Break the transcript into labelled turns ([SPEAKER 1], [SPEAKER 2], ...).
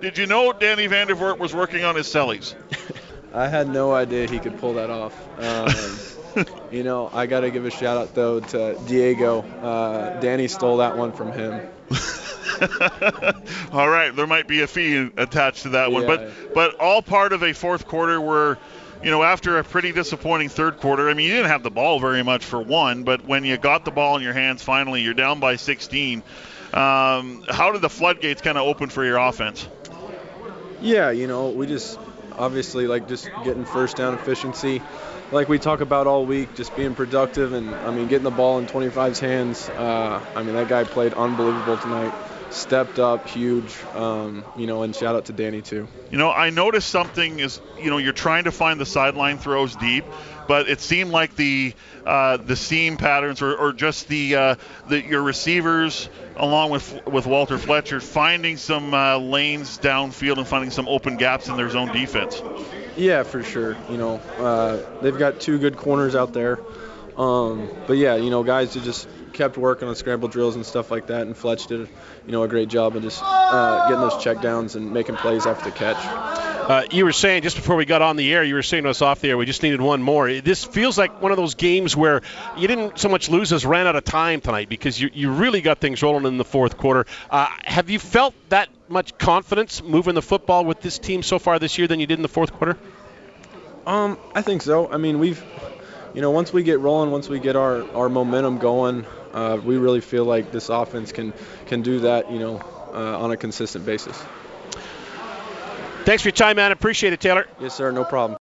[SPEAKER 1] Did you know Danny Vandervoort was working on his cellies?
[SPEAKER 2] I had no idea he could pull that off. Um, you know, I got to give a shout out though to Diego. Uh, Danny stole that one from him.
[SPEAKER 1] all right, there might be a fee attached to that one,
[SPEAKER 2] Yeah.
[SPEAKER 1] but but all part of a fourth quarter where, you know, after a pretty disappointing third quarter. I mean, you didn't have the ball very much for one, but when you got the ball in your hands, finally, you're down by 16. Um, how did the floodgates kind of open for your offense?
[SPEAKER 2] Yeah, you know, we just obviously like just getting first down efficiency, like we talk about all week, just being productive and I mean getting the ball in 25's hands. Uh, I mean that guy played unbelievable tonight, stepped up, huge. Um, you know, and shout out to Danny too.
[SPEAKER 1] You know, I noticed something is, you know, you're trying to find the sideline throws deep, but it seemed like the uh, the seam patterns or, or just the uh, the your receivers along with with Walter Fletcher finding some uh, lanes downfield and finding some open gaps in their zone defense.
[SPEAKER 2] Yeah, for sure. You know, uh, they've got two good corners out there. Um, but yeah, you know, guys who just kept working on scramble drills and stuff like that, and Fletch did, you know, a great job of just uh, getting those check downs and making plays after the catch.
[SPEAKER 3] Uh, you were saying just before we got on the air, you were saying to us off the air, we just needed one more. This feels like one of those games where you didn't so much lose as ran out of time tonight because you, you really got things rolling in the fourth quarter. Uh, have you felt that much confidence moving the football with this team so far this year than you did in the fourth quarter?
[SPEAKER 2] Um, I think so. I mean, we've, you know, once we get rolling, once we get our, our momentum going, uh, we really feel like this offense can can do that, you know, uh, on a consistent basis.
[SPEAKER 3] Thanks for your time, man. Appreciate it, Taylor.
[SPEAKER 2] Yes, sir. No problem.